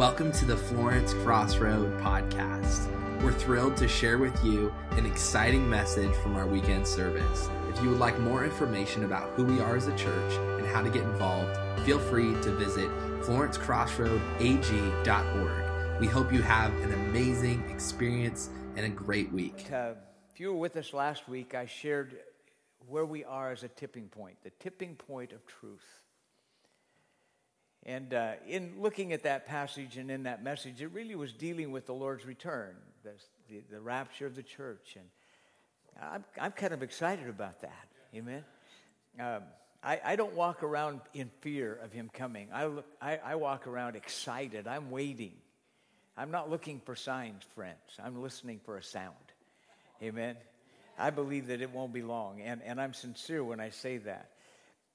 Welcome to the Florence Crossroad podcast. We're thrilled to share with you an exciting message from our weekend service. If you would like more information about who we are as a church and how to get involved, feel free to visit florencecrossroadag.org. We hope you have an amazing experience and a great week. Uh, if you were with us last week, I shared where we are as a tipping point, the tipping point of truth. And uh, in looking at that passage and in that message, it really was dealing with the Lord's return, the, the, the rapture of the church. And I'm, I'm kind of excited about that. Amen. Um, I, I don't walk around in fear of him coming. I, look, I, I walk around excited. I'm waiting. I'm not looking for signs, friends. I'm listening for a sound. Amen. I believe that it won't be long, and, and I'm sincere when I say that.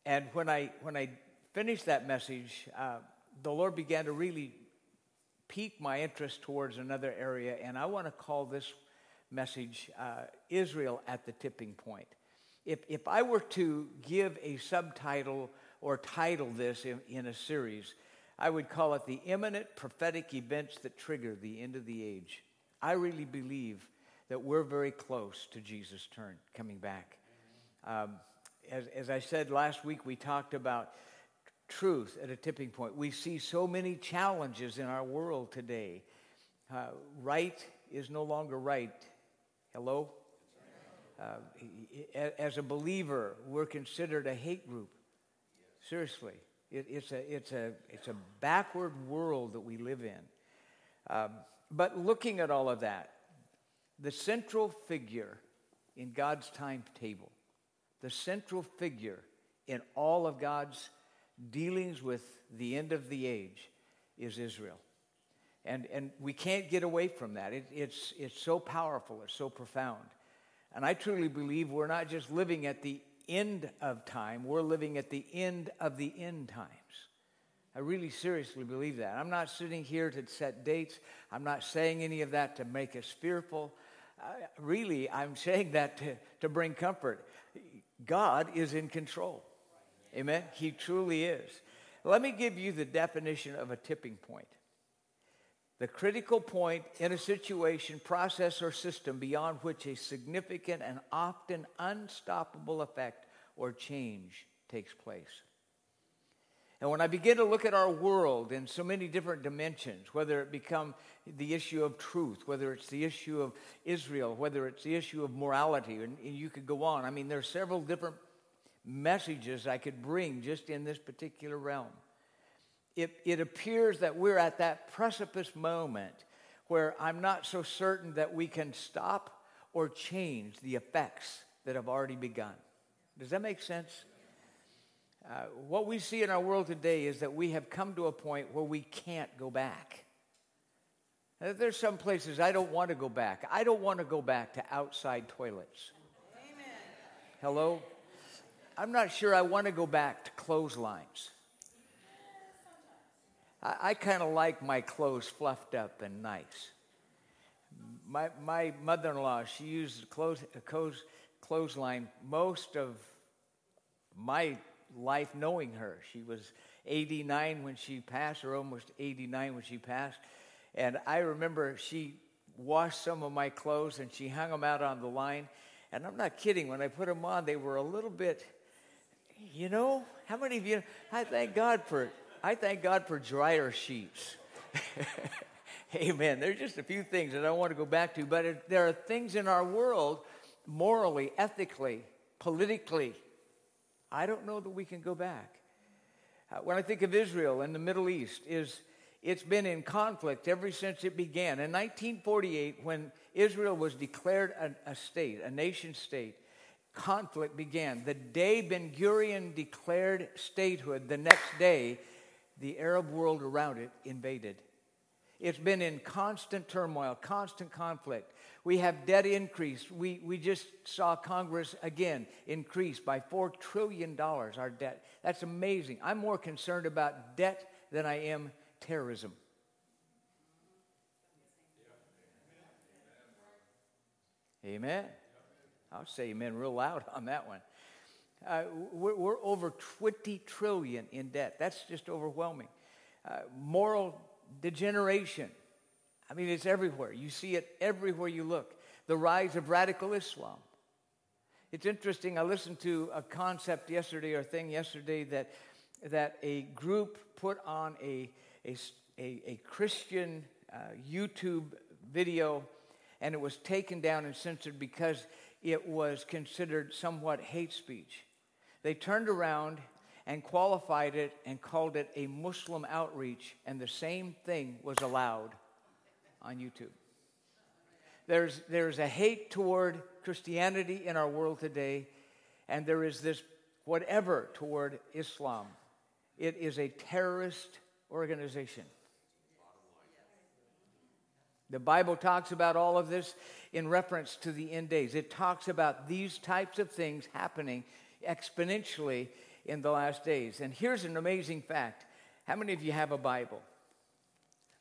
And when I, when I finished that message, uh, the Lord began to really pique my interest towards another area, and I want to call this message uh, Israel at the Tipping Point. If, if I were to give a subtitle or title this in, in a series, I would call it The Imminent Prophetic Events That Trigger the End of the Age. I really believe that we're very close to Jesus' turn coming back. Um, as, as I said last week, we talked about truth at a tipping point. We see so many challenges in our world today. Uh, right is no longer right. Hello? Uh, as a believer, we're considered a hate group. Seriously. It, it's, a, it's, a, it's a backward world that we live in. Um, but looking at all of that, the central figure in God's timetable, the central figure in all of God's dealings with the end of the age is Israel. And, and we can't get away from that. It, it's, it's so powerful, it's so profound. And I truly believe we're not just living at the end of time, we're living at the end of the end times. I really seriously believe that. I'm not sitting here to set dates, I'm not saying any of that to make us fearful. Really, I'm saying that to, to bring comfort. God is in control. Amen? He truly is. Let me give you the definition of a tipping point the critical point in a situation, process, or system beyond which a significant and often unstoppable effect or change takes place. And when I begin to look at our world in so many different dimensions, whether it become the issue of truth, whether it's the issue of Israel, whether it's the issue of morality, and, you could go on. I mean, there are several different messages I could bring just in this particular realm. It, it appears that we're at that precipice moment where I'm not so certain that we can stop or change the effects that have already begun. Does that make sense? Uh, what we see in our world today is that we have come to a point where we can't go back. Uh, there's some places I don't want to go back. I don't want to go back to outside toilets. Amen. Hello? I'm not sure I want to go back to clotheslines. I, I kind of like my clothes fluffed up and nice. My, my mother in law, she used a, clothes, clothes, clothesline most of my life knowing her. She was 89 when she passed, or almost 89 when she passed. And I remember she washed some of my clothes and she hung them out on the line. And I'm not kidding, when I put them on, they were a little bit you know, how many of you? I thank God for I thank God for dryer sheets. Amen. There's just a few things that I want to go back to, but there are things in our world, morally, ethically, politically, I don't know that we can go back. Uh, when I think of Israel and the Middle East, is it's been in conflict ever since it began. In 1948, when Israel was declared a, a state, a nation state, conflict began. The day Ben Gurion declared statehood, the next day, the Arab world around it invaded. It's been in constant turmoil, constant conflict. We have debt increase. We, we just saw Congress again increase by $4 trillion, our debt. That's amazing. I'm more concerned about debt than I am terrorism. Amen. I'll say amen real loud on that one. Uh, we're, we're, over 20 trillion in debt. That's just overwhelming. Uh, moral degeneration. I mean, it's everywhere. You see it everywhere you look. The rise of radical Islam. It's interesting. I listened to a concept yesterday or thing yesterday that, that a group put on a, a, a, a Christian uh, YouTube video and it was taken down and censored because it was considered somewhat hate speech. They turned around and qualified it and called it a Muslim outreach, and the same thing was allowed on YouTube. There's, there's a hate toward Christianity in our world today, and there is this whatever toward Islam. It is a terrorist organization. The Bible talks about all of this in reference to the end days. It talks about these types of things happening exponentially in the last days. And here's an amazing fact how many of you have a Bible?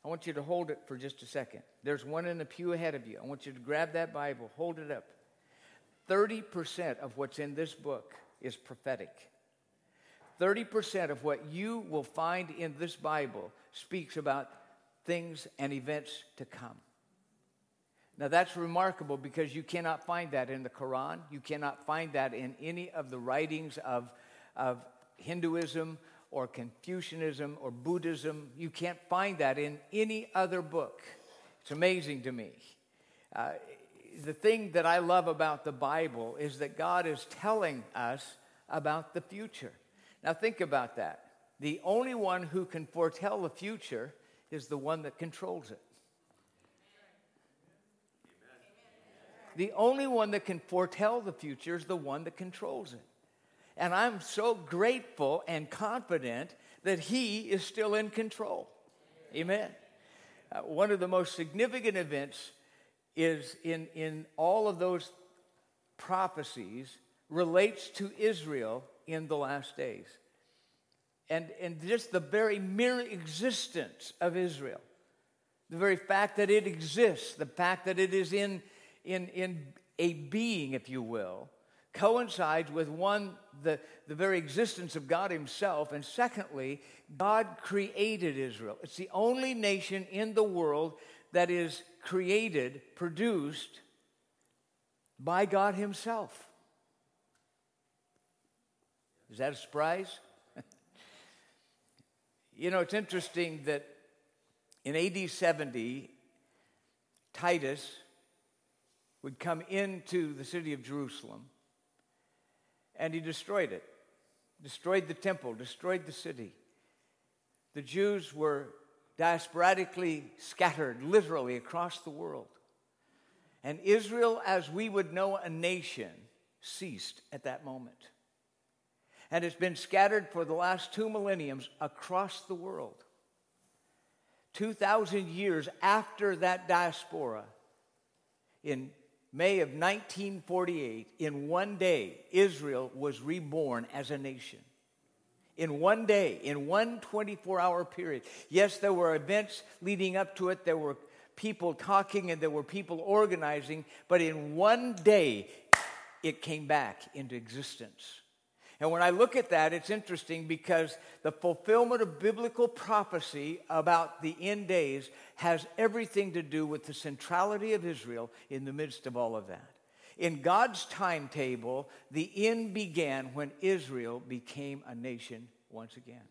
I want you to hold it for just a second. There's one in the pew ahead of you. I want you to grab that Bible, hold it up. 30% of what's in this book is prophetic. 30% of what you will find in this Bible speaks about things and events to come. Now, that's remarkable because you cannot find that in the Quran. You cannot find that in any of the writings of, of Hinduism or Confucianism or Buddhism. You can't find that in any other book. It's amazing to me. Uh, the thing that I love about the Bible is that God is telling us about the future. Now, think about that. The only one who can foretell the future is the one that controls it. The only one that can foretell the future is the one that controls it. And I'm so grateful and confident that He is still in control. Amen. Uh, one of the most significant events is in, in all of those prophecies relates to Israel in the last days. And, and just the very mere existence of Israel, the very fact that it exists, the fact that it is in in, in a being, if you will, coincides with one, the, the very existence of God Himself, and secondly, God created Israel. It's the only nation in the world that is created, produced by God Himself. Is that a surprise? You know, it's interesting that in AD 70, Titus, would come into the city of Jerusalem. And he destroyed it, destroyed the temple, destroyed the city. The Jews were diasporically scattered, literally, across the world. And Israel, as we would know a nation, ceased at that moment. And it's been scattered for the last two millenniums across the world. 2,000 years after that diaspora, in May of 1948, in one day, Israel was reborn as a nation. In one day, in one 24 hour period. Yes, there were events leading up to it, there were people talking, and there were people organizing, but in one day, it came back into existence. And when I look at that, it's interesting because the fulfillment of biblical prophecy about the end days has everything to do with the centrality of Israel in the midst of all of that. In God's timetable, the end began when Israel became a nation once again.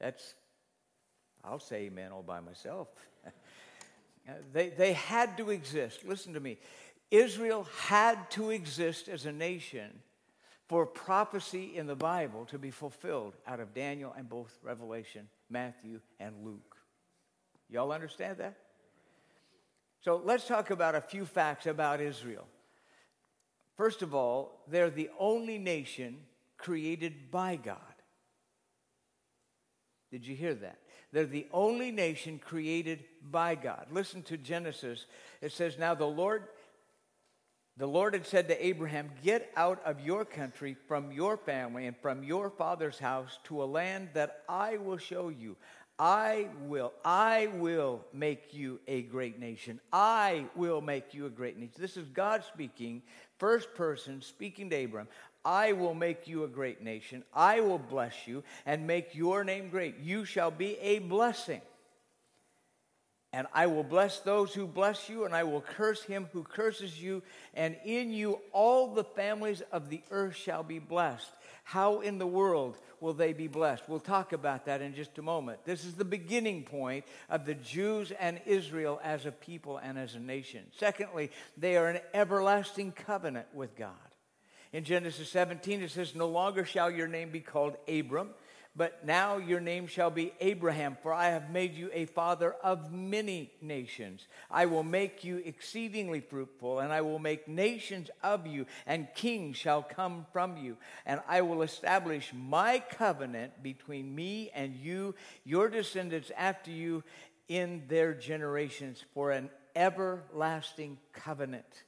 That's, I'll say amen all by myself. Uh, they, they had to exist. Listen to me. Israel had to exist as a nation for prophecy in the Bible to be fulfilled out of Daniel and both Revelation, Matthew, and Luke. Y'all understand that? So let's talk about a few facts about Israel. First of all, they're the only nation created by God. Did you hear that? They're the only nation created by God. Listen to Genesis. It says, Now the Lord the Lord had said to Abraham, Get out of your country, from your family, and from your father's house to a land that I will show you. I will, I will make you a great nation. I will make you a great nation. This is God speaking, first person speaking to Abraham. I will make you a great nation. I will bless you and make your name great. You shall be a blessing. And I will bless those who bless you, and I will curse him who curses you. And in you all the families of the earth shall be blessed. How in the world will they be blessed? We'll talk about that in just a moment. This is the beginning point of the Jews and Israel as a people and as a nation. Secondly, they are an everlasting covenant with God. In Genesis 17, it says, No longer shall your name be called Abram but now your name shall be Abraham, for I have made you a father of many nations. I will make you exceedingly fruitful, and I will make nations of you, and kings shall come from you. And I will establish my covenant between me and you, your descendants after you, in their generations, for an everlasting covenant.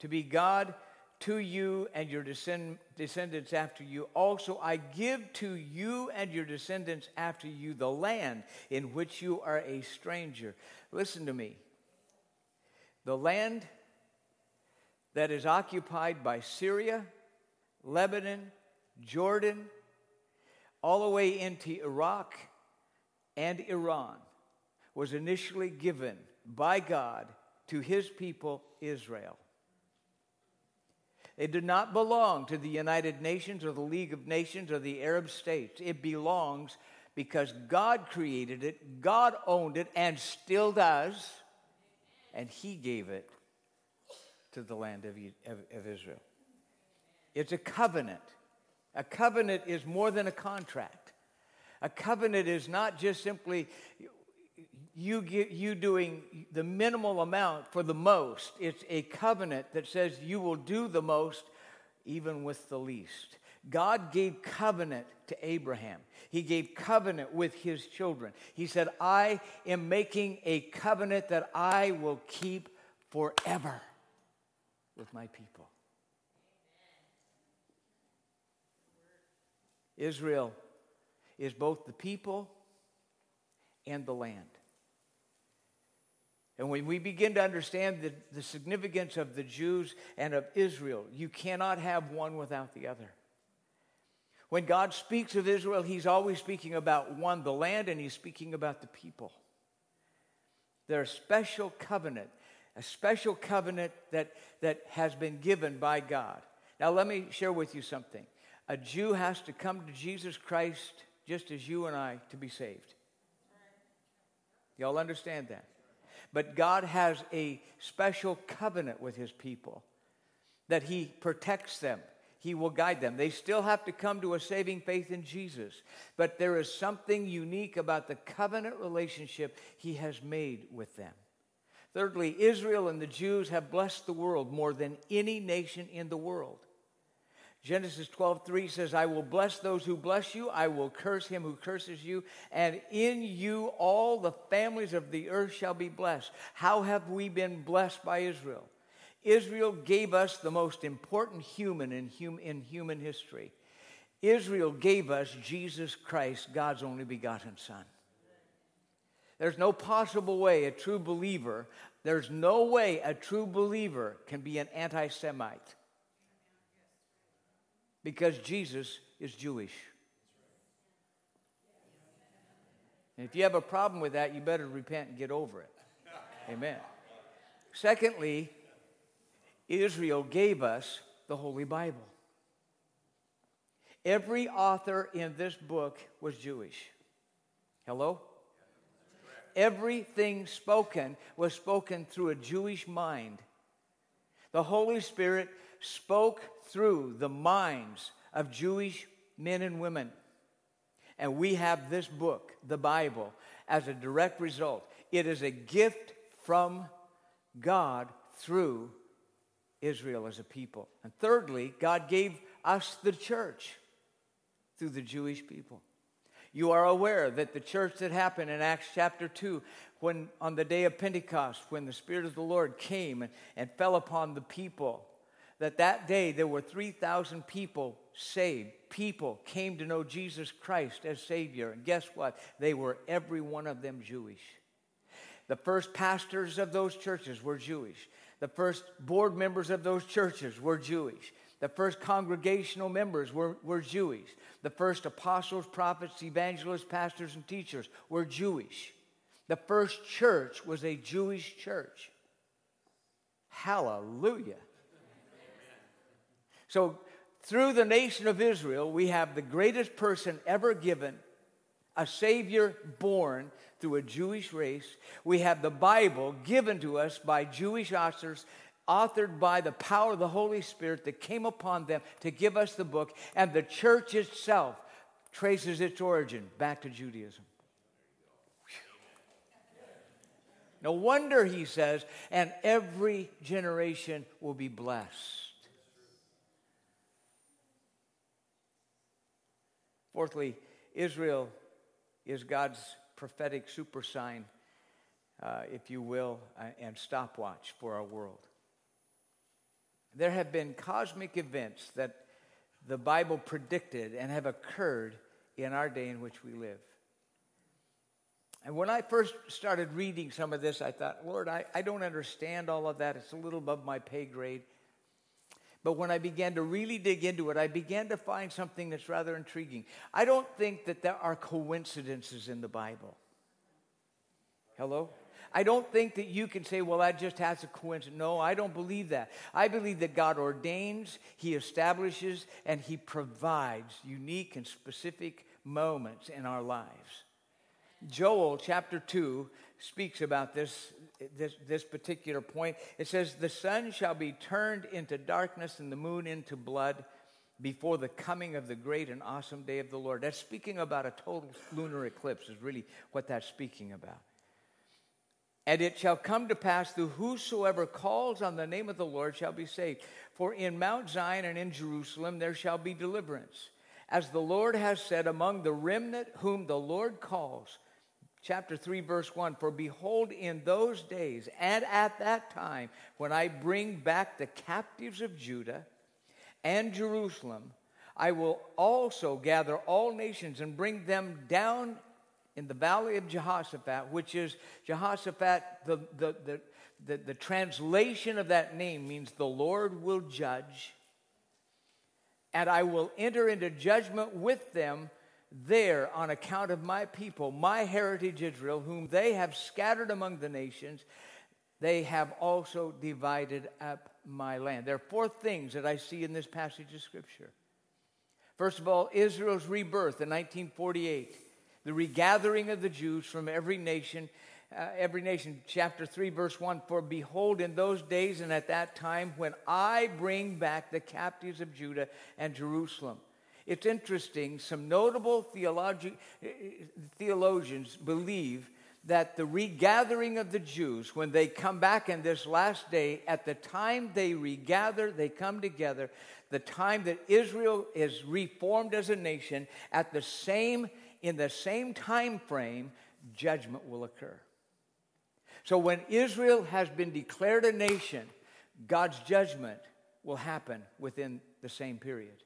To be God to you and your descend- descendants after you. Also, I give to you and your descendants after you the land in which you are a stranger. Listen to me. The land that is occupied by Syria, Lebanon, Jordan, all the way into Iraq and Iran was initially given by God to his people, Israel. It did not belong to the United Nations or the League of Nations or the Arab states. It belongs because God created it, God owned it, and still does, and He gave it to the land of, of, Israel. It's a covenant. A covenant is more than a contract. A covenant is not just simply you, get, you doing the minimal amount for the most. It's a covenant that says you will do the most even with the least. God gave covenant to Abraham. He gave covenant with his children. He said, I am making a covenant that I will keep forever with my people. Israel is both the people and the land. And when we begin to understand the, the significance of the Jews and of Israel, you cannot have one without the other. When God speaks of Israel, he's always speaking about one, the land, and he's speaking about the people. A special covenant, a special covenant that, that has been given by God. Now, let me share with you something. A Jew has to come to Jesus Christ just as you and I to be saved. Y'all understand that? But God has a special covenant with his people that he protects them. He will guide them. They still have to come to a saving faith in Jesus. But there is something unique about the covenant relationship he has made with them. Thirdly, Israel and the Jews have blessed the world more than any nation in the world. Genesis 12, 3 says, I will bless those who bless you, I will curse him who curses you, and in you all the families of the earth shall be blessed. How have we been blessed by Israel? Israel gave us the most important human in, hum, in human history. Israel gave us Jesus Christ, God's only begotten Son. There's no possible way a true believer, there's no way a true believer can be an anti Semite because Jesus is Jewish. And if you have a problem with that, you better repent and get over it. Amen. Secondly, Israel gave us the Holy Bible. Every author in this book was Jewish. Hello? Everything spoken was spoken through a Jewish mind. The Holy Spirit spoke through the minds of Jewish men and women. And we have this book, the Bible, as a direct result. It is a gift from God through Israel as a people. And thirdly, God gave us the church through the Jewish people. You are aware that the church that happened in Acts chapter 2, when on the day of Pentecost, when the Spirit of the Lord came and, and fell upon the people, that that day there were 3,000 people saved. People came to know Jesus Christ as Savior. And guess what? They were every one of them Jewish. The first pastors of those churches were Jewish. The first board members of those churches were Jewish. The first congregational members were, were Jewish. The first apostles, prophets, evangelists, pastors, and teachers were Jewish. The first church was a Jewish church. Hallelujah. So, through the nation of Israel, we have the greatest person ever given, a Savior born through a Jewish race. We have the Bible given to us by Jewish authors, authored by the power of the Holy Spirit that came upon them to give us the book. And the church itself traces its origin back to Judaism. No wonder, he says, and every generation will be blessed. Fourthly, Israel is God's prophetic super sign, uh, if you will, uh, and stopwatch for our world. There have been cosmic events that the Bible predicted and have occurred in our day in which we live. And when I first started reading some of this, I thought, Lord, I, I don't understand all of that. It's a little above my pay grade. But when I began to really dig into it, I began to find something that's rather intriguing. I don't think that there are coincidences in the Bible. Hello? I don't think that you can say, well, that just has a coincidence. No, I don't believe that. I believe that God ordains, He establishes, and He provides unique and specific moments in our lives. Joel chapter 2 speaks about this, this, this particular point. It says, The sun shall be turned into darkness and the moon into blood before the coming of the great and awesome day of the Lord. That's speaking about a total lunar eclipse, is really what that's speaking about. And it shall come to pass that whosoever calls on the name of the Lord shall be saved. For in Mount Zion and in Jerusalem there shall be deliverance. As the Lord has said, among the remnant whom the Lord calls, chapter 3, verse 1 For behold, in those days and at that time, when I bring back the captives of Judah and Jerusalem, I will also gather all nations and bring them down in the valley of Jehoshaphat, which is Jehoshaphat, the, the, the, the, the translation of that name means the Lord will judge. And I will enter into judgment with them there on account of my people, my heritage Israel, whom they have scattered among the nations. They have also divided up my land. There are four things that I see in this passage of Scripture. First of all, Israel's rebirth in 1948, the regathering of the Jews from every nation. Uh, every nation, chapter 3, verse 1 For behold, in those days and at that time, when I bring back the captives of Judah and Jerusalem. It's interesting, some notable theologi- eh, eh, theologians believe that the regathering of the Jews, when they come back in this last day, at the time they regather, they come together, the time that Israel is reformed as a nation, at the same, in the same time frame, judgment will occur. So when Israel has been declared a nation, God's judgment will happen within the same period.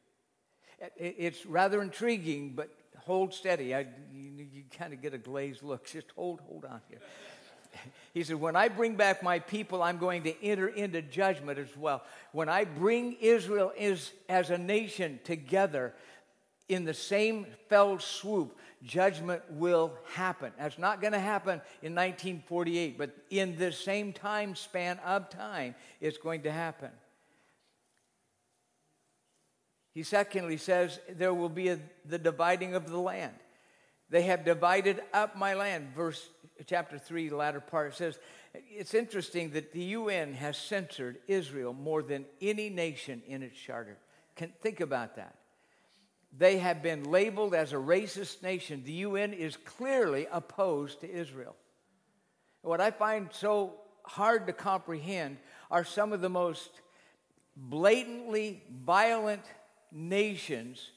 It's rather intriguing, but hold steady. I, you, you kind of get a glazed look. Just hold, hold on here. He said, When I bring back my people, I'm going to enter into judgment as well. When I bring Israel is, as a nation together in the same fell swoop, judgment will happen. That's not going to happen in 1948, but in the same time span of time, it's going to happen. He secondly says, There will be a, the dividing of the land. They have divided up my land. Verse chapter 3, the latter part says, It's interesting that the UN has censored Israel more than any nation in its charter. Can, think about that. They have been labeled as a racist nation. The UN is clearly opposed to Israel. What I find so hard to comprehend are some of the most blatantly violent nations,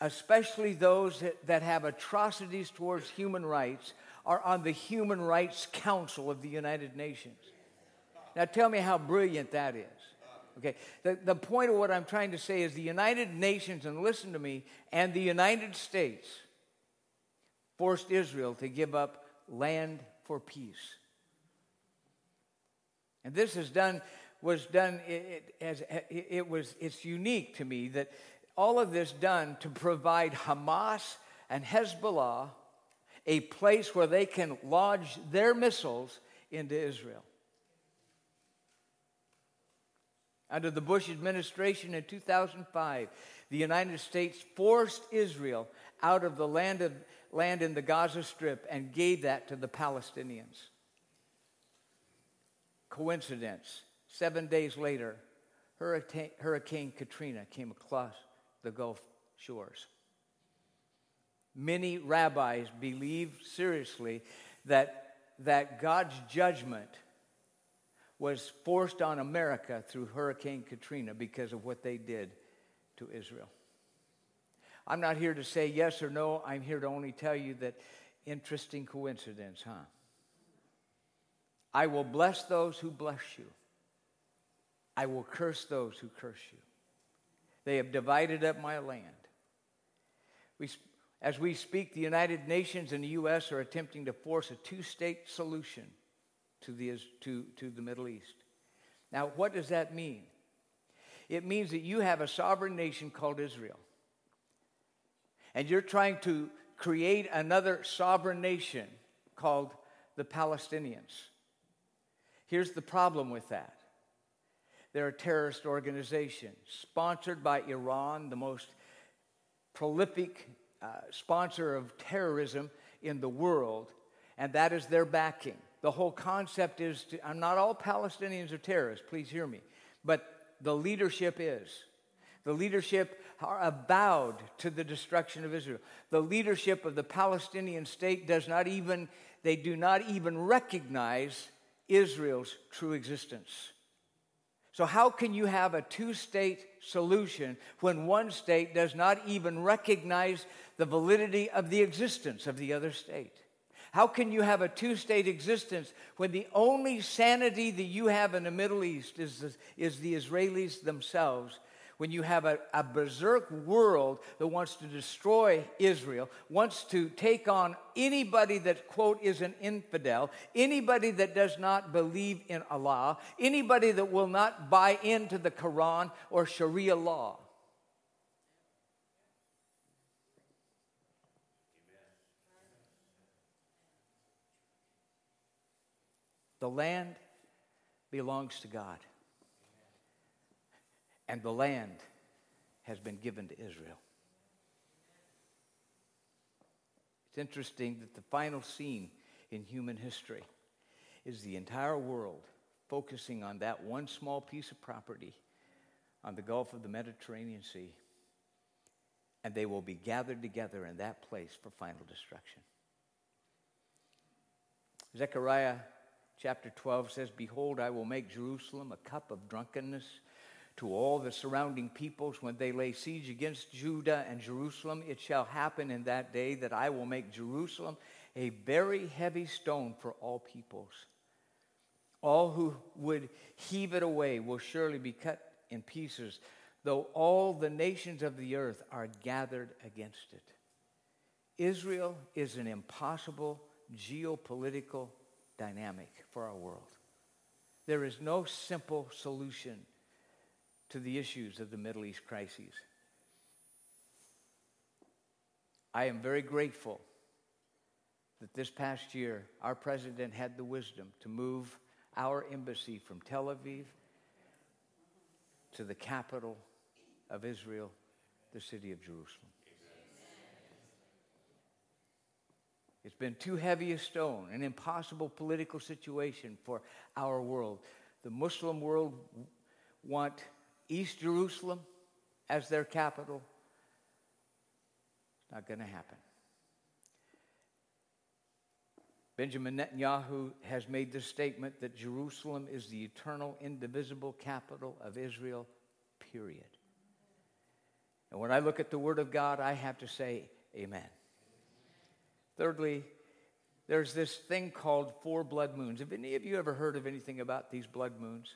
especially those that, that have atrocities towards human rights, are on the Human Rights Council of the United Nations. Now tell me how brilliant that is. Okay, the, the point of what I'm trying to say is the United Nations, and listen to me, and the United States forced Israel to give up land for peace. And this is done was done, it, it, as, it was, it's unique to me that all of this done to provide Hamas and Hezbollah a place where they can lodge their missiles into Israel. Under the Bush administration in 2005, the United States forced Israel out of the land, of, land in the Gaza Strip and gave that to the Palestinians. Coincidence. Seven days later, Hurricane, Katrina came across the Gulf shores. Many rabbis believe seriously that, that God's judgment was forced on America through Hurricane Katrina because of what they did to Israel. I'm not here to say yes or no. I'm here to only tell you that interesting coincidence, huh? I will bless those who bless you. I will curse those who curse you. They have divided up my land. We, as we speak, the United Nations and the U.S. are attempting to force a two state solution to the, to, to the Middle East. Now, what does that mean? It means that you have a sovereign nation called Israel. And you're trying to create another sovereign nation called the Palestinians. Here's the problem with that they're a terrorist organization sponsored by Iran, the most prolific uh, sponsor of terrorism in the world, and that is their backing. The whole concept is to, I'm not all Palestinians are terrorists, please hear me, but the leadership is. The leadership are avowed to the destruction of Israel. The leadership of the Palestinian state does not even, they do not even recognize Israel's true existence. So, how can you have a two state solution when one state does not even recognize the validity of the existence of the other state? How can you have a two state existence when the only sanity that you have in the Middle East is the, is the Israelis themselves? When you have a, a berserk world that wants to destroy Israel, wants to take on anybody that, quote, is an infidel, anybody that does not believe in Allah, anybody that will not buy into the Quran or Sharia law. The land belongs to God. And the land has been given to Israel. It's interesting that the final scene in human history is the entire world focusing on that one small piece of property on the Gulf of the Mediterranean Sea. And they will be gathered together in that place for final destruction. Zechariah chapter 12 says, Behold, I will make Jerusalem a cup of drunkenness to all the surrounding peoples when they lay siege against Judah and Jerusalem. It shall happen in that day that I will make Jerusalem a very heavy stone for all peoples. All who would heave it away will surely be cut in pieces, though all the nations of the earth are gathered against it. Israel is an impossible geopolitical dynamic for our world. There is no simple solution to the issues of the Middle East crises. I am very grateful that this past year our president had the wisdom to move our embassy from Tel Aviv to the capital of Israel, the city of Jerusalem. It's been too heavy a stone, an impossible political situation for our world. The Muslim world want East Jerusalem as their capital. It's not going to happen. Benjamin Netanyahu has made the statement that Jerusalem is the eternal, indivisible capital of Israel, period. And when I look at the Word of God, I have to say, Amen. Thirdly, there's this thing called four blood moons. Have any of you ever heard of anything about these blood moons?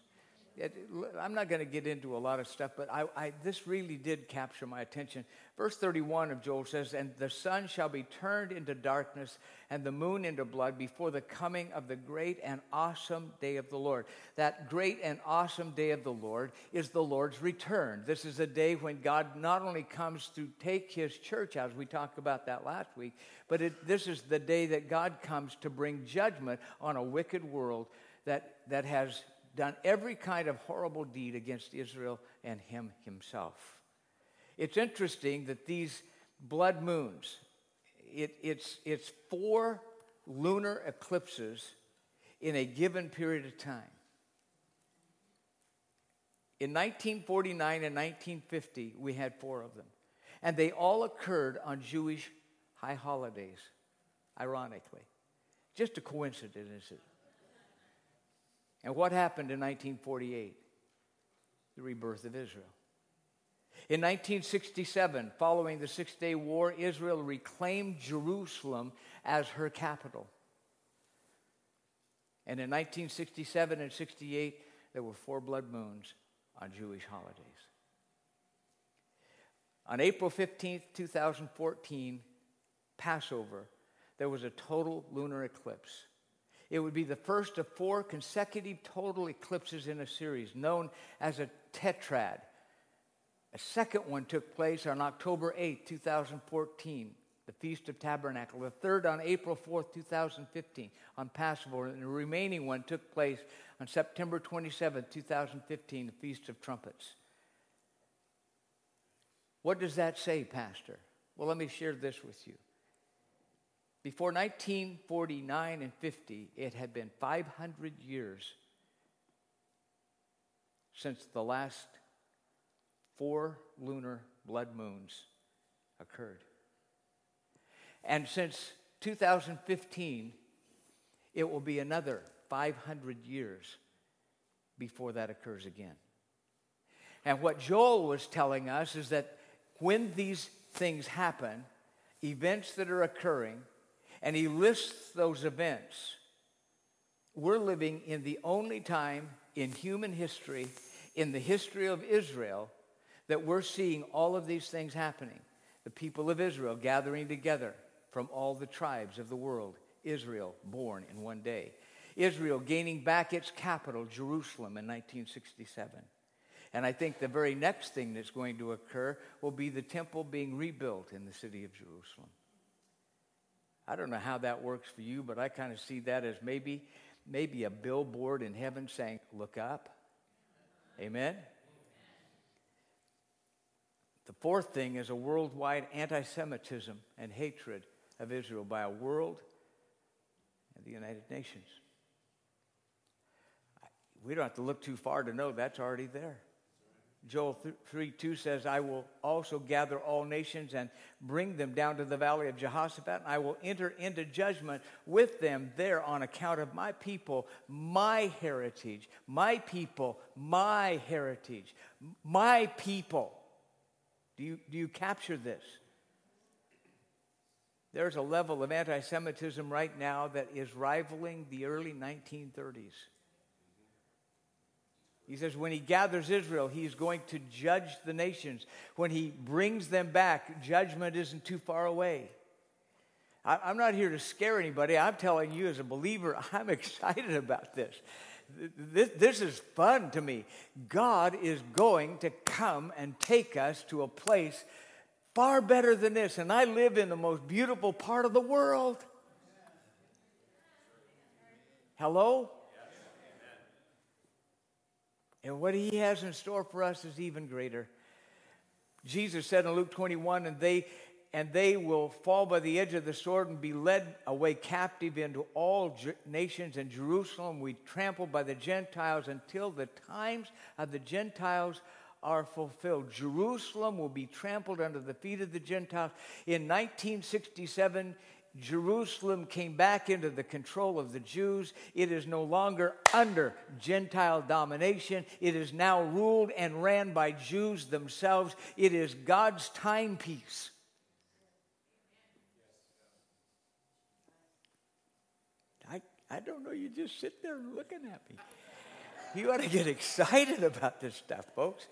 I'm not going to get into a lot of stuff, but I, I, this really did capture my attention. Verse 31 of Joel says, And the sun shall be turned into darkness and the moon into blood before the coming of the great and awesome day of the Lord. That great and awesome day of the Lord is the Lord's return. This is a day when God not only comes to take his church as we talked about that last week, but it, this is the day that God comes to bring judgment on a wicked world that, that has done every kind of horrible deed against Israel and him himself. It's interesting that these blood moons, it, it's, it's four lunar eclipses in a given period of time. In 1949 and 1950, we had four of them. And they all occurred on Jewish high holidays, ironically. Just a coincidence? And what happened in 1948? The rebirth of Israel. In 1967, following the Six Day War, Israel reclaimed Jerusalem as her capital. And in 1967 and 68, there were four blood moons on Jewish holidays. On April 15th, 2014, Passover, there was a total lunar eclipse. It would be the first of four consecutive total eclipses in a series, known as a tetrad. A second one took place on October 8, 2014, the Feast of Tabernacle. The third on April 4th, 2015, on Passover. And the remaining one took place on September 27, 2015, the Feast of Trumpets. What does that say, Pastor? Well, let me share this with you. Before 1949 and 50, it had been 500 years since the last four lunar blood moons occurred. And since 2015, it will be another 500 years before that occurs again. And what Joel was telling us is that when these things happen, events that are occurring, and he lists those events. We're living in the only time in human history, in the history of Israel, that we're seeing all of these things happening. The people of Israel gathering together from all the tribes of the world, Israel born in one day. Israel gaining back its capital, Jerusalem, in 1967. And I think the very next thing that's going to occur will be the temple being rebuilt in the city of Jerusalem. I don't know how that works for you, but I kind of see that as maybe, maybe a billboard in heaven saying, Look up. Amen? The fourth thing is a worldwide anti Semitism and hatred of Israel by a world and the United Nations. We don't have to look too far to know that's already there. Joel 3 2 says, I will also gather all nations and bring them down to the valley of Jehoshaphat, and I will enter into judgment with them there on account of my people, my heritage, my people, my heritage, my people. Do you, do you capture this? There's a level of anti Semitism right now that is rivaling the early 1930s. He says, when he gathers Israel, he's going to judge the nations. When he brings them back, judgment isn't too far away. I'm not here to scare anybody. I'm telling you, as a believer, I'm excited about this. This, this is fun to me. God is going to come and take us to a place far better than this. And I live in the most beautiful part of the world. Hello? And what he has in store for us is even greater. Jesus said in Luke 21, and they and they will fall by the edge of the sword and be led away captive into all nations and Jerusalem we trampled by the Gentiles until the times of the Gentiles are fulfilled. Jerusalem will be trampled under the feet of the Gentiles. In 1967, Jerusalem came back into the control of the Jews. It is no longer under Gentile domination. It is now ruled and ran by Jews themselves. It is God's timepiece. I, I don't know, you just sit there looking at me. You ought to get excited about this stuff, folks.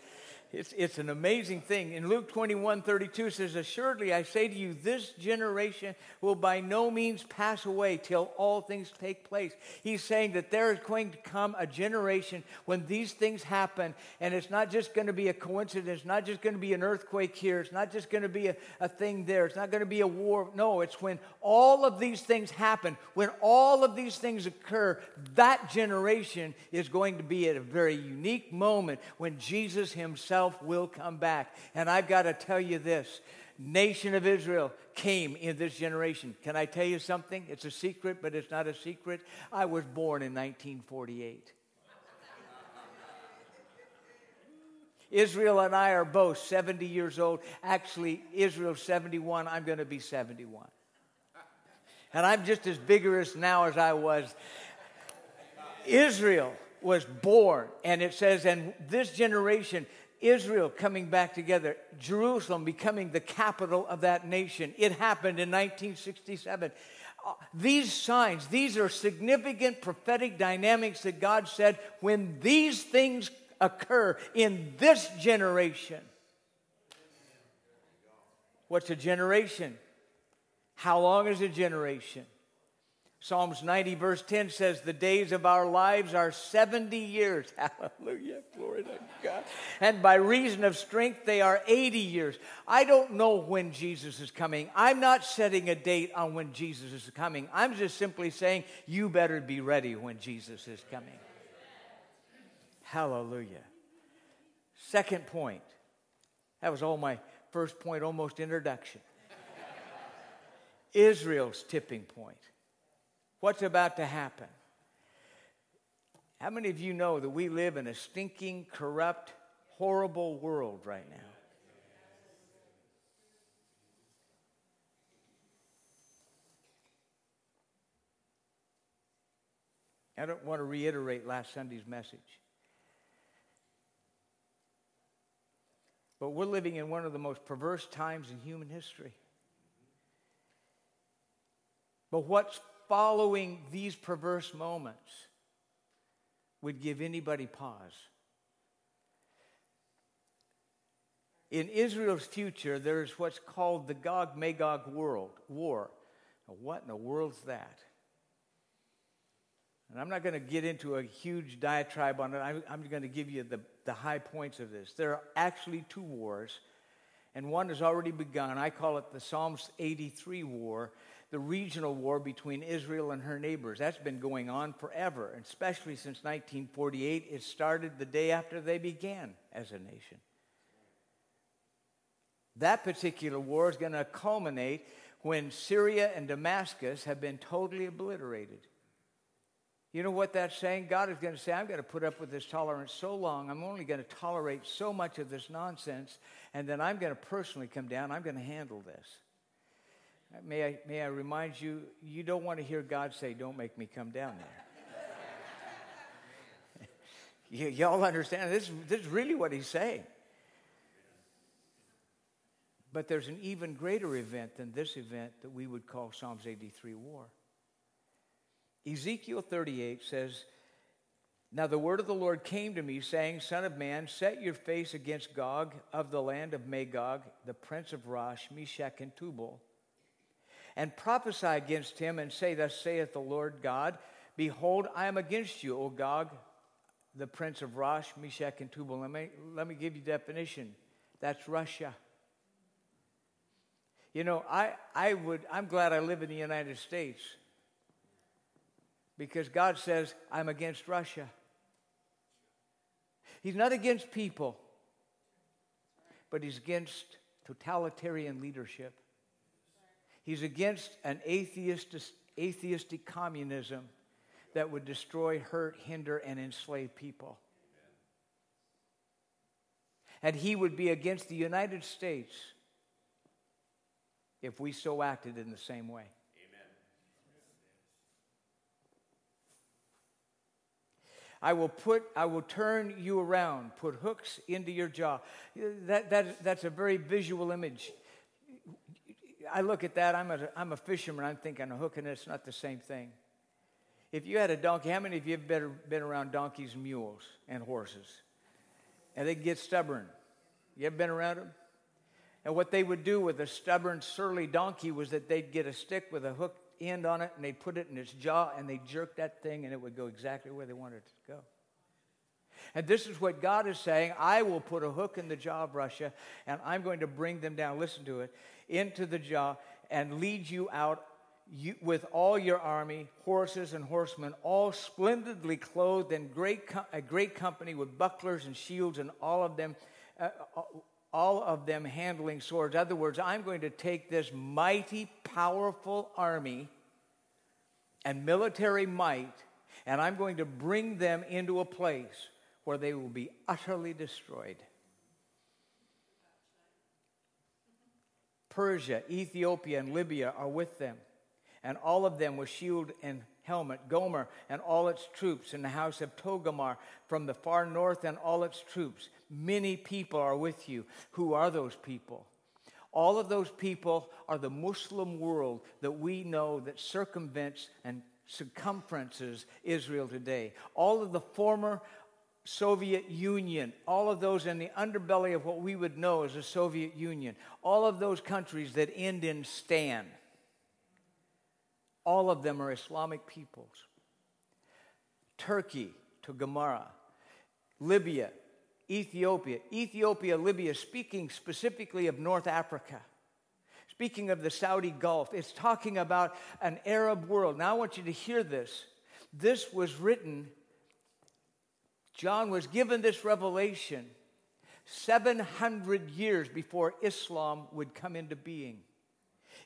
It's, it's an amazing thing. In Luke 21 32 says, Assuredly, I say to you, this generation will by no means pass away till all things take place. He's saying that there is going to come a generation when these things happen, and it's not just going to be a coincidence, not just going to be an earthquake here, it's not just going to be a, a thing there, it's not going to be a war. No, it's when all of these things happen, when all of these things occur, that generation is going to be at a very unique moment when Jesus himself will come back. And I've got to tell you this nation of Israel came in this generation. Can I tell you something? It's a secret, but it's not a secret. I was born in 1948. Israel and I are both 70 years old. Actually, Israel's 71. I'm going to be 71. And I'm just as vigorous now as I was. Israel was born, and it says, and this generation Israel coming back together, Jerusalem becoming the capital of that nation. It happened in 1967. Uh, these signs, these are significant prophetic dynamics that God said when these things occur in this generation. What's a generation? How long is a generation? Psalms 90, verse 10 says, The days of our lives are 70 years. Hallelujah. Glory to God. And by reason of strength, they are 80 years. I don't know when Jesus is coming. I'm not setting a date on when Jesus is coming. I'm just simply saying, You better be ready when Jesus is coming. Hallelujah. Second point. That was all my first point, almost introduction. Israel's tipping point what's about to happen. How many of you know that we live in a stinking, corrupt, horrible world right now? I don't want to reiterate last Sunday's message. But we're living in one of the most perverse times in human history. But what's following these perverse moments would give anybody pause. In Israel's future, there's what's called the Gog Magog world war. Now, what in the world's that? And I'm not going to get into a huge diatribe on it. I'm, I'm going to give you the, the high points of this. There are actually two wars, and one has already begun. I call it the Psalms 83 war the regional war between Israel and her neighbors. That's been going on forever, especially since 1948. It started the day after they began as a nation. That particular war is going to culminate when Syria and Damascus have been totally obliterated. You know what that's saying? God is going to say, I'm going to put up with this tolerance so long. I'm only going to tolerate so much of this nonsense. And then I'm going to personally come down. I'm going to handle this. May I, may I remind you, you don't want to hear God say, Don't make me come down there. y'all understand? This, this is really what he's saying. But there's an even greater event than this event that we would call Psalms 83 war. Ezekiel 38 says, Now the word of the Lord came to me, saying, Son of man, set your face against Gog of the land of Magog, the prince of Rosh, Meshech, and Tubal and prophesy against him and say, Thus saith the Lord God, Behold, I am against you, O Gog, the prince of Rosh, Meshech, and Tubal. Let me, let me give you definition. That's Russia. You know, I, I would, I'm glad I live in the United States because God says, I'm against Russia. He's not against people, but he's against totalitarian leadership. He's against an atheistic, atheistic communism that would destroy, hurt, hinder, and enslave people. And he would be against the United States if we so acted in the same way. I will put, I will turn you around, put hooks into your jaw. That, that, that's a very visual image. I look at that, I'm a, I'm a fisherman, I'm thinking a hook and it's not the same thing. If you had a donkey, how many of you have been, been around donkeys and mules and horses? And they get stubborn. You ever been around them? And what they would do with a stubborn, surly donkey was that they'd get a stick with a hook end on it and they'd put it in its jaw and they'd jerk that thing and it would go exactly where they wanted it to go. And this is what God is saying I will put a hook in the jaw of Russia and I'm going to bring them down, listen to it, into the jaw and lead you out you, with all your army, horses and horsemen, all splendidly clothed in great, a great company with bucklers and shields, and all of them, uh, all of them handling swords. In other words, I'm going to take this mighty, powerful army and military might, and I'm going to bring them into a place where they will be utterly destroyed. Persia, Ethiopia, and Libya are with them and all of them with shield and helmet, Gomer and all its troops, and the house of Togarmah from the far north and all its troops. Many people are with you. Who are those people? All of those people are the Muslim world that we know that circumvents and circumferences Israel today. All of the former Soviet Union, all of those in the underbelly of what we would know as the Soviet Union, all of those countries that end in Stan all of them are Islamic peoples. Turkey Togarmah, Libya, Ethiopia, Ethiopia, Libya, speaking specifically of North Africa. Speaking of the Saudi Gulf, it's talking about an Arab world. Now I want you to hear this. This was written, John was given this revelation 700 years before Islam would come into being.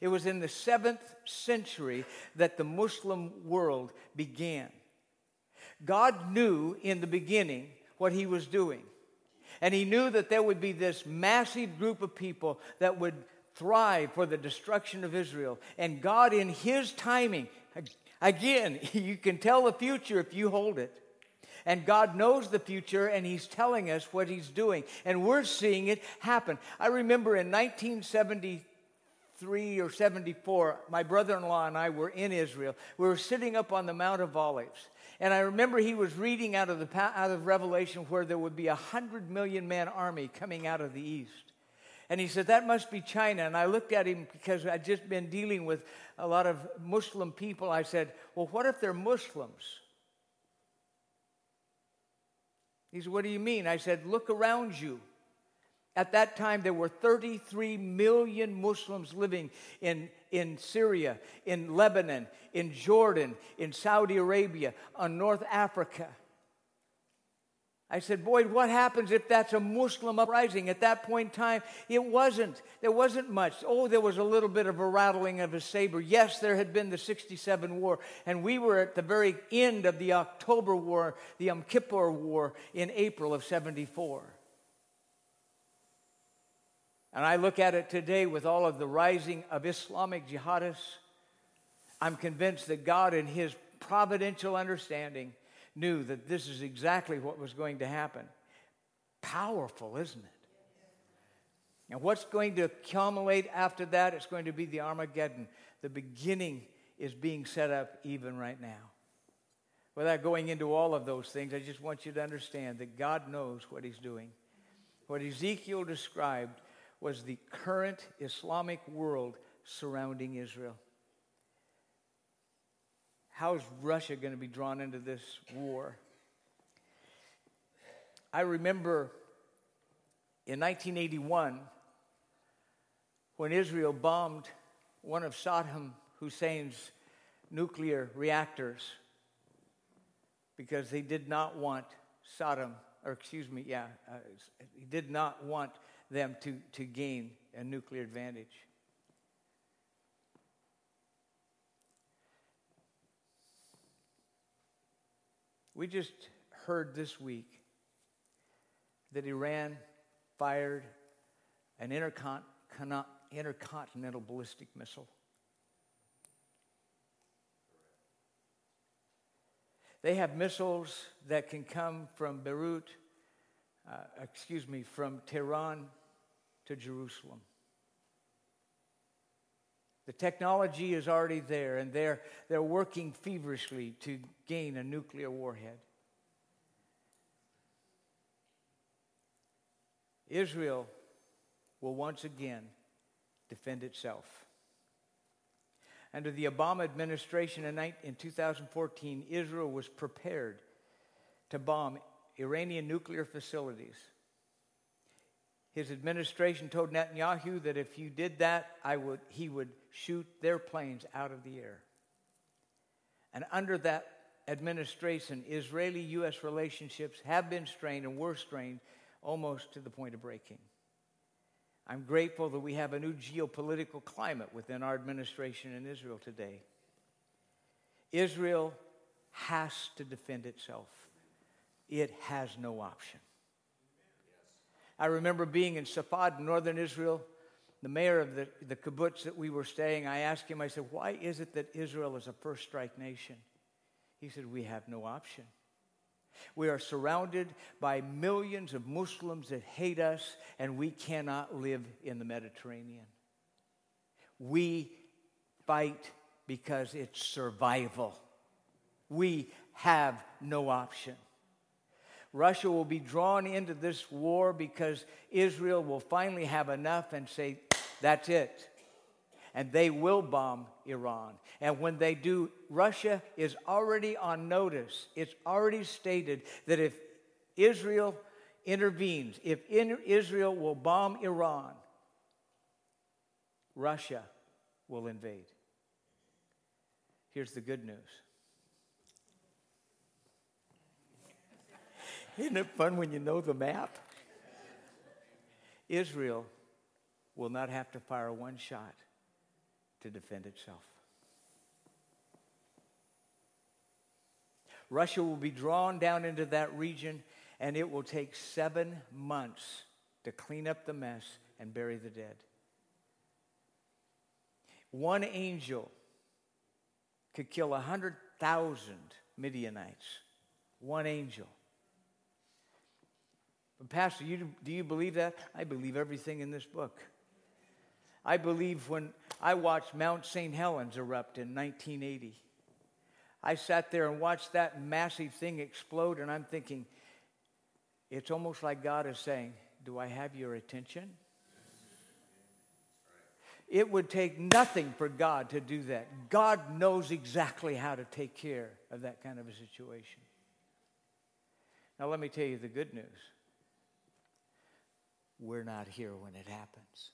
It was in the seventh century that the Muslim world began. God knew in the beginning what he was doing. And he knew that there would be this massive group of people that would thrive for the destruction of Israel. And God, in his timing, again, you can tell the future if you hold it. And God knows the future, and He's telling us what He's doing. And we're seeing it happen. I remember in 1973. 73 or 74, my brother in law and I were in Israel. We were sitting up on the Mount of Olives. And I remember he was reading out of, the, out of Revelation where there would be a hundred million man army coming out of the east. And he said, That must be China. And I looked at him because I'd just been dealing with a lot of Muslim people. I said, Well, what if they're Muslims? He said, What do you mean? I said, Look around you. At that time, there were 33 million Muslims living in, in Syria, in Lebanon, in Jordan, in Saudi Arabia, on North Africa. I said, Boyd, what happens if that's a Muslim uprising? At that point in time, it wasn't. There wasn't much. Oh, there was a little bit of a rattling of a saber. Yes, there had been the 67 war, and we were at the very end of the October War, the Yom Kippur War in April of 74. And I look at it today with all of the rising of Islamic jihadists. I'm convinced that God, in His providential understanding, knew that this is exactly what was going to happen. Powerful, isn't it? And what's going to accumulate after that? It's going to be the Armageddon. The beginning is being set up even right now. Without going into all of those things, I just want you to understand that God knows what He's doing. What Ezekiel described was the current Islamic world surrounding Israel. How is Russia going to be drawn into this war? I remember in 1981 when Israel bombed one of Saddam Hussein's nuclear reactors because they did not want Saddam, or excuse me, yeah, uh, he did not want them to, to gain a nuclear advantage. We just heard this week that Iran fired an intercon- intercontinental ballistic missile. They have missiles that can come from Beirut, uh, excuse me, from Tehran to Jerusalem. The technology is already there, and they're, they're working feverishly to gain a nuclear warhead. Israel will once again defend itself. Under the Obama administration in 2014, Israel was prepared to bomb Iranian nuclear facilities. His administration told Netanyahu that if you did that, I would, he would shoot their planes out of the air. And under that administration, Israeli U.S. relationships have been strained and were strained almost to the point of breaking. I'm grateful that we have a new geopolitical climate within our administration in Israel today. Israel has to defend itself, it has no option. I remember being in Safad, northern Israel. The mayor of the, the kibbutz that we were staying, I asked him, I said, why is it that Israel is a first strike nation? He said, we have no option. We are surrounded by millions of Muslims that hate us, and we cannot live in the Mediterranean. We fight because it's survival. We have no option. Russia will be drawn into this war because Israel will finally have enough and say, that's it and they will bomb Iran. And when they do, Russia is already on notice. It's already stated that if Israel intervenes, if Israel will bomb Iran, Russia will invade. Here's the good news. Isn't it fun when you know the map? Israel will not have to fire one shot to defend itself. Russia will be drawn down into that region, and it will take seven months to clean up the mess and bury the dead. One angel could kill 100,000 Midianites. One angel. But Pastor, you, do you believe that? I believe everything in this book. I believe when I watched Mount St. Helens erupt in 1980, I sat there and watched that massive thing explode, and I'm thinking, it's almost like God is saying, Do I have your attention? It would take nothing for God to do that. God knows exactly how to take care of that kind of a situation. Now, let me tell you the good news we're not here when it happens.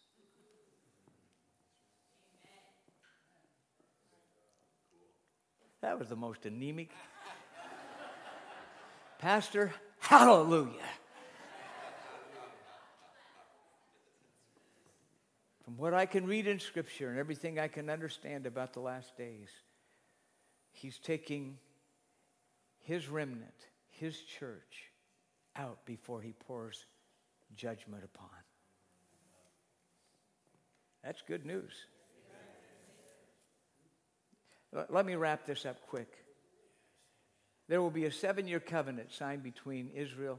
That was the most anemic. Pastor, hallelujah. From what I can read in Scripture and everything I can understand about the last days, He's taking His remnant, His church, out before He pours judgment upon. That's good news. Let me wrap this up quick. There will be a seven year covenant signed between Israel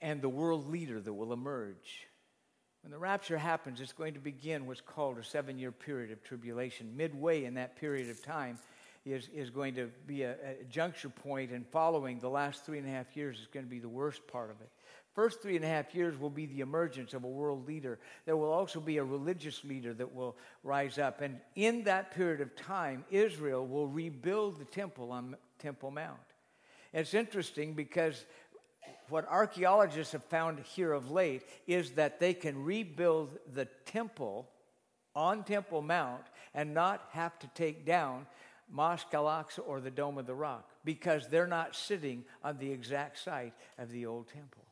and the world leader that will emerge. When the rapture happens, it's going to begin what's called a seven year period of tribulation. Midway in that period of time is, is going to be a, a juncture point, and following the last three and a half years is going to be the worst part of it. First three and a half years will be the emergence of a world leader. There will also be a religious leader that will rise up. And in that period of time, Israel will rebuild the temple on Temple Mount. It's interesting because what archaeologists have found here of late is that they can rebuild the temple on Temple Mount and not have to take down Mosque Al Aqsa or the Dome of the Rock because they're not sitting on the exact site of the old temple.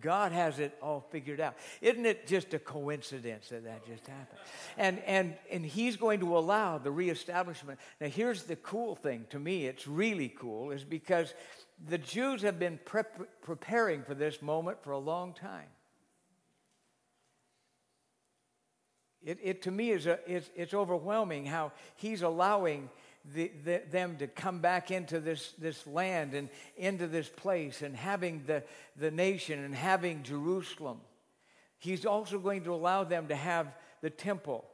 God has it all figured out. Isn't it just a coincidence that that just happened? And, and, and He's going to allow the reestablishment. Now, here's the cool thing to me, it's really cool, is because the Jews have been preparing for this moment for a long time. It, it to me is a, it's, it's overwhelming how He's allowing the, the, them to come back into this, this land and into this place and having the, the nation and having Jerusalem. He's also going to allow them to have the temple.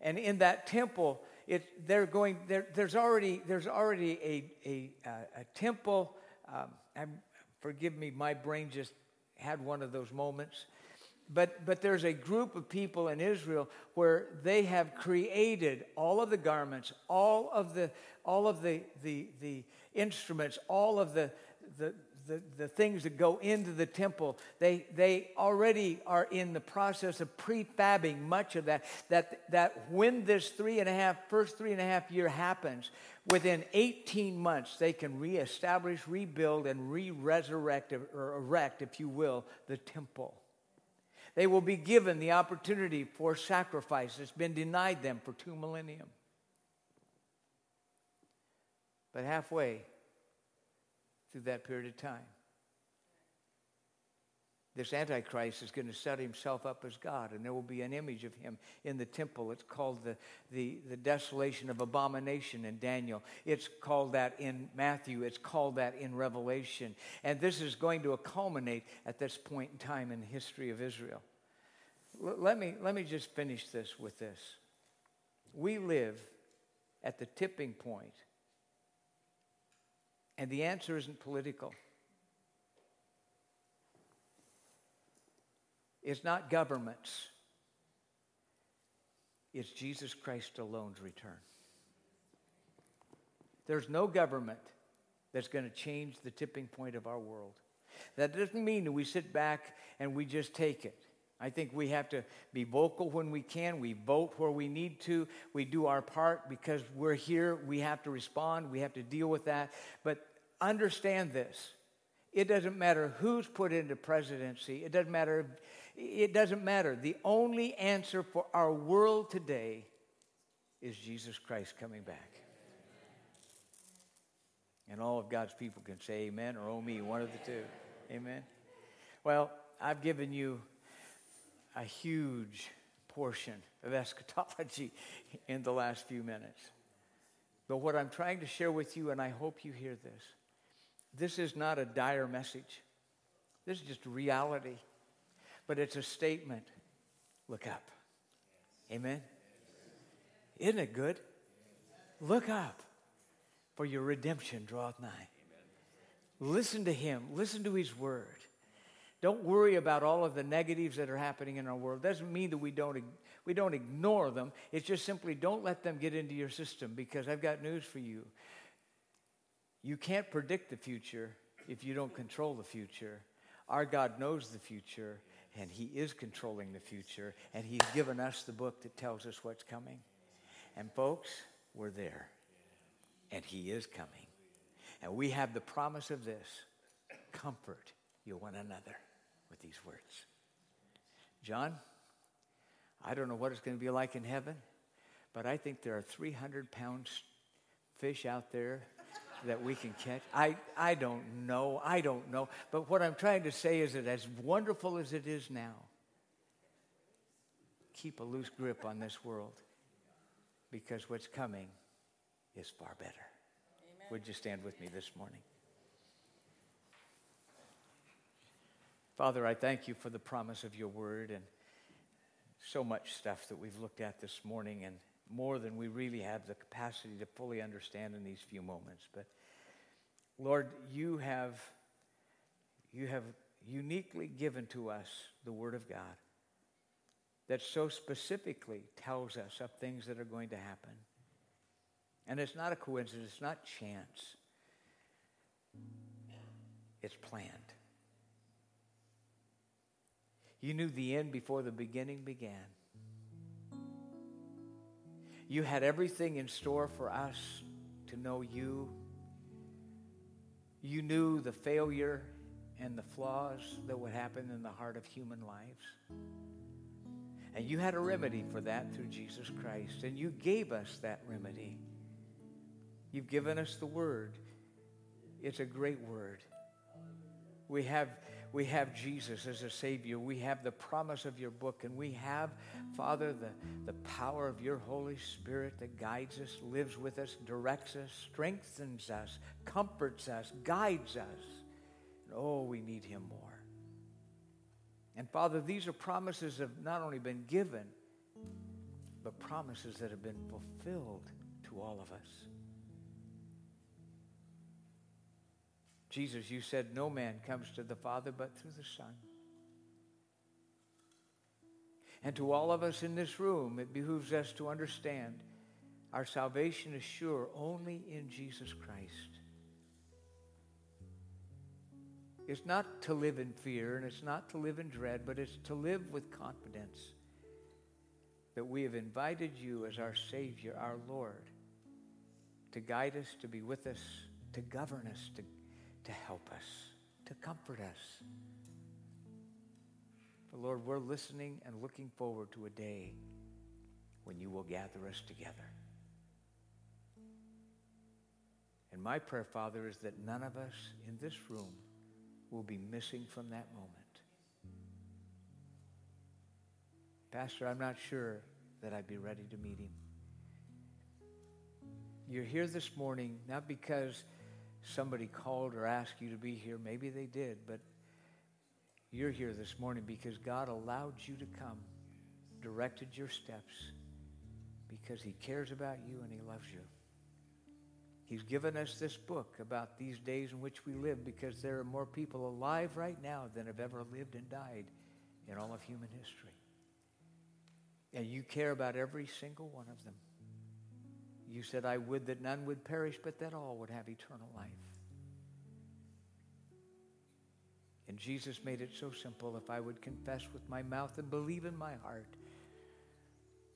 And in that temple, it, they're going, there's already, there's already a, a, a temple. Um, forgive me, my brain just had one of those moments. But, but there's a group of people in Israel where they have created all of the garments, all of the, all of the, the, the instruments, all of the, the, the, the things that go into the temple, they, they already are in the process of prefabbing much of that, that. That when this three and a half, first three and a half year happens, within 18 months, they can reestablish, rebuild, and re resurrect, or erect, if you will, the temple. They will be given the opportunity for sacrifice that's been denied them for two millennium. But halfway through that period of time, this Antichrist is going to set himself up as God, and there will be an image of him in the temple. It's called the, the, the desolation of abomination in Daniel. It's called that in Matthew. It's called that in Revelation. And this is going to culminate at this point in time in the history of Israel. L- let, me, let me just finish this with this. We live at the tipping point, and the answer isn't political. Is not governments, it's Jesus Christ alone's return. There's no government that's going to change the tipping point of our world. That doesn't mean that we sit back and we just take it. I think we have to be vocal when we can. We vote where we need to. We do our part because we're here. We have to respond. We have to deal with that. But understand this it doesn't matter who's put into presidency, it doesn't matter it doesn't matter. The only answer for our world today is Jesus Christ coming back. And all of God's people can say amen or oh me, one of the two. Amen. Well, I've given you a huge portion of eschatology in the last few minutes. But what I'm trying to share with you, and I hope you hear this, this is not a dire message. This is just reality but it's a statement. Look up. Amen? Isn't it good? Look up, for your redemption draweth nigh. Listen to him, listen to his word. Don't worry about all of the negatives that are happening in our world. Doesn't mean that we don't, we don't ignore them. It's just simply don't let them get into your system because I've got news for you. You can't predict the future if you don't control the future. Our God knows the future, and He is controlling the future, and He's given us the book that tells us what's coming. And folks, we're there, and He is coming. And we have the promise of this comfort you one another with these words. John, I don't know what it's going to be like in heaven, but I think there are 300 pound fish out there that we can catch? I, I don't know. I don't know. But what I'm trying to say is that as wonderful as it is now, keep a loose grip on this world because what's coming is far better. Amen. Would you stand with me this morning? Father, I thank you for the promise of your word and so much stuff that we've looked at this morning and more than we really have the capacity to fully understand in these few moments. But Lord, you have, you have uniquely given to us the Word of God that so specifically tells us of things that are going to happen. And it's not a coincidence, it's not chance. It's planned. You knew the end before the beginning began. You had everything in store for us to know you. You knew the failure and the flaws that would happen in the heart of human lives. And you had a remedy for that through Jesus Christ. And you gave us that remedy. You've given us the word. It's a great word. We have we have Jesus as a Savior. We have the promise of your book. And we have, Father, the, the power of your Holy Spirit that guides us, lives with us, directs us, strengthens us, comforts us, guides us. And oh, we need him more. And Father, these are promises that have not only been given, but promises that have been fulfilled to all of us. Jesus, you said, No man comes to the Father but through the Son. And to all of us in this room, it behooves us to understand our salvation is sure only in Jesus Christ. It's not to live in fear and it's not to live in dread, but it's to live with confidence that we have invited you as our Savior, our Lord, to guide us, to be with us, to govern us, to, to help us, to comfort us. But Lord, we're listening and looking forward to a day when you will gather us together. And my prayer, Father, is that none of us in this room will be missing from that moment. Pastor, I'm not sure that I'd be ready to meet him. You're here this morning not because somebody called or asked you to be here. Maybe they did, but you're here this morning because God allowed you to come, directed your steps, because he cares about you and he loves you. He's given us this book about these days in which we live because there are more people alive right now than have ever lived and died in all of human history. And you care about every single one of them. You said, I would that none would perish, but that all would have eternal life. And Jesus made it so simple. If I would confess with my mouth and believe in my heart,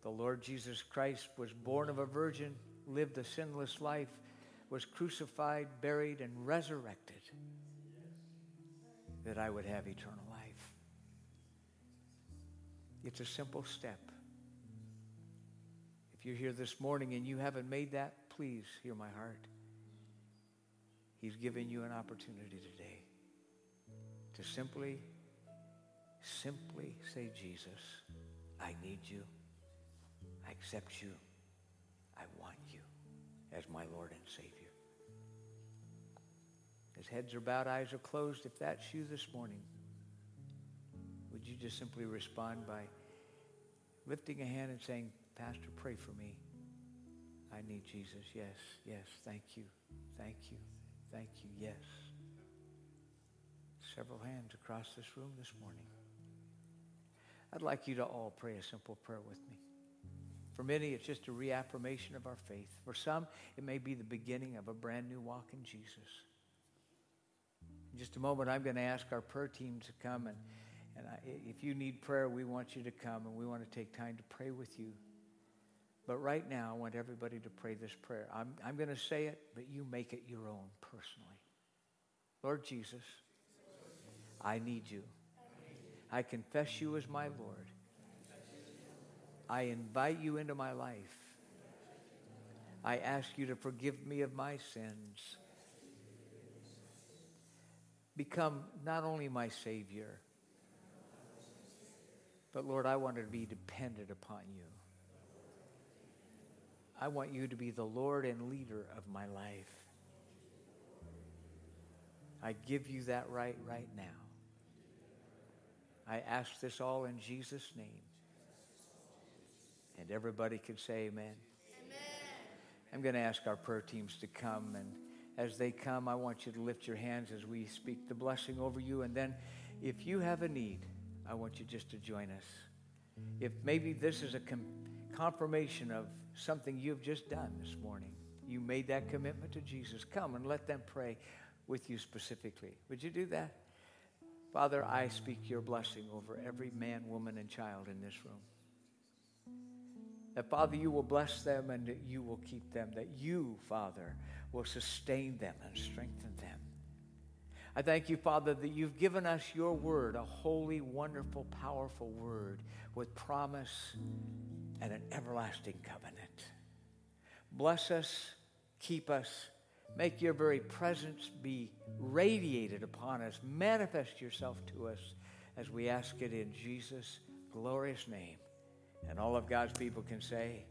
the Lord Jesus Christ was born of a virgin, lived a sinless life, was crucified, buried, and resurrected, that I would have eternal life. It's a simple step. If you're here this morning and you haven't made that, please hear my heart. He's given you an opportunity today to simply, simply say, Jesus, I need you. I accept you. I want you as my Lord and Savior. As heads are bowed, eyes are closed, if that's you this morning, would you just simply respond by lifting a hand and saying, Pastor, pray for me. I need Jesus. Yes, yes. Thank you. Thank you. Thank you. Yes. Several hands across this room this morning. I'd like you to all pray a simple prayer with me. For many, it's just a reaffirmation of our faith. For some, it may be the beginning of a brand new walk in Jesus. In just a moment, I'm going to ask our prayer team to come. And, and I, if you need prayer, we want you to come and we want to take time to pray with you. But right now, I want everybody to pray this prayer. I'm, I'm going to say it, but you make it your own personally. Lord Jesus, I need you. I confess you as my Lord. I invite you into my life. I ask you to forgive me of my sins. Become not only my Savior, but Lord, I want to be dependent upon you. I want you to be the Lord and leader of my life. I give you that right right now. I ask this all in Jesus' name. And everybody can say amen. amen. I'm going to ask our prayer teams to come. And as they come, I want you to lift your hands as we speak the blessing over you. And then if you have a need, I want you just to join us. If maybe this is a com- confirmation of something you've just done this morning. You made that commitment to Jesus. Come and let them pray with you specifically. Would you do that? Father, I speak your blessing over every man, woman, and child in this room. That, Father, you will bless them and that you will keep them. That you, Father, will sustain them and strengthen them. I thank you, Father, that you've given us your word, a holy, wonderful, powerful word with promise and an everlasting covenant. Bless us, keep us, make your very presence be radiated upon us, manifest yourself to us as we ask it in Jesus' glorious name. And all of God's people can say,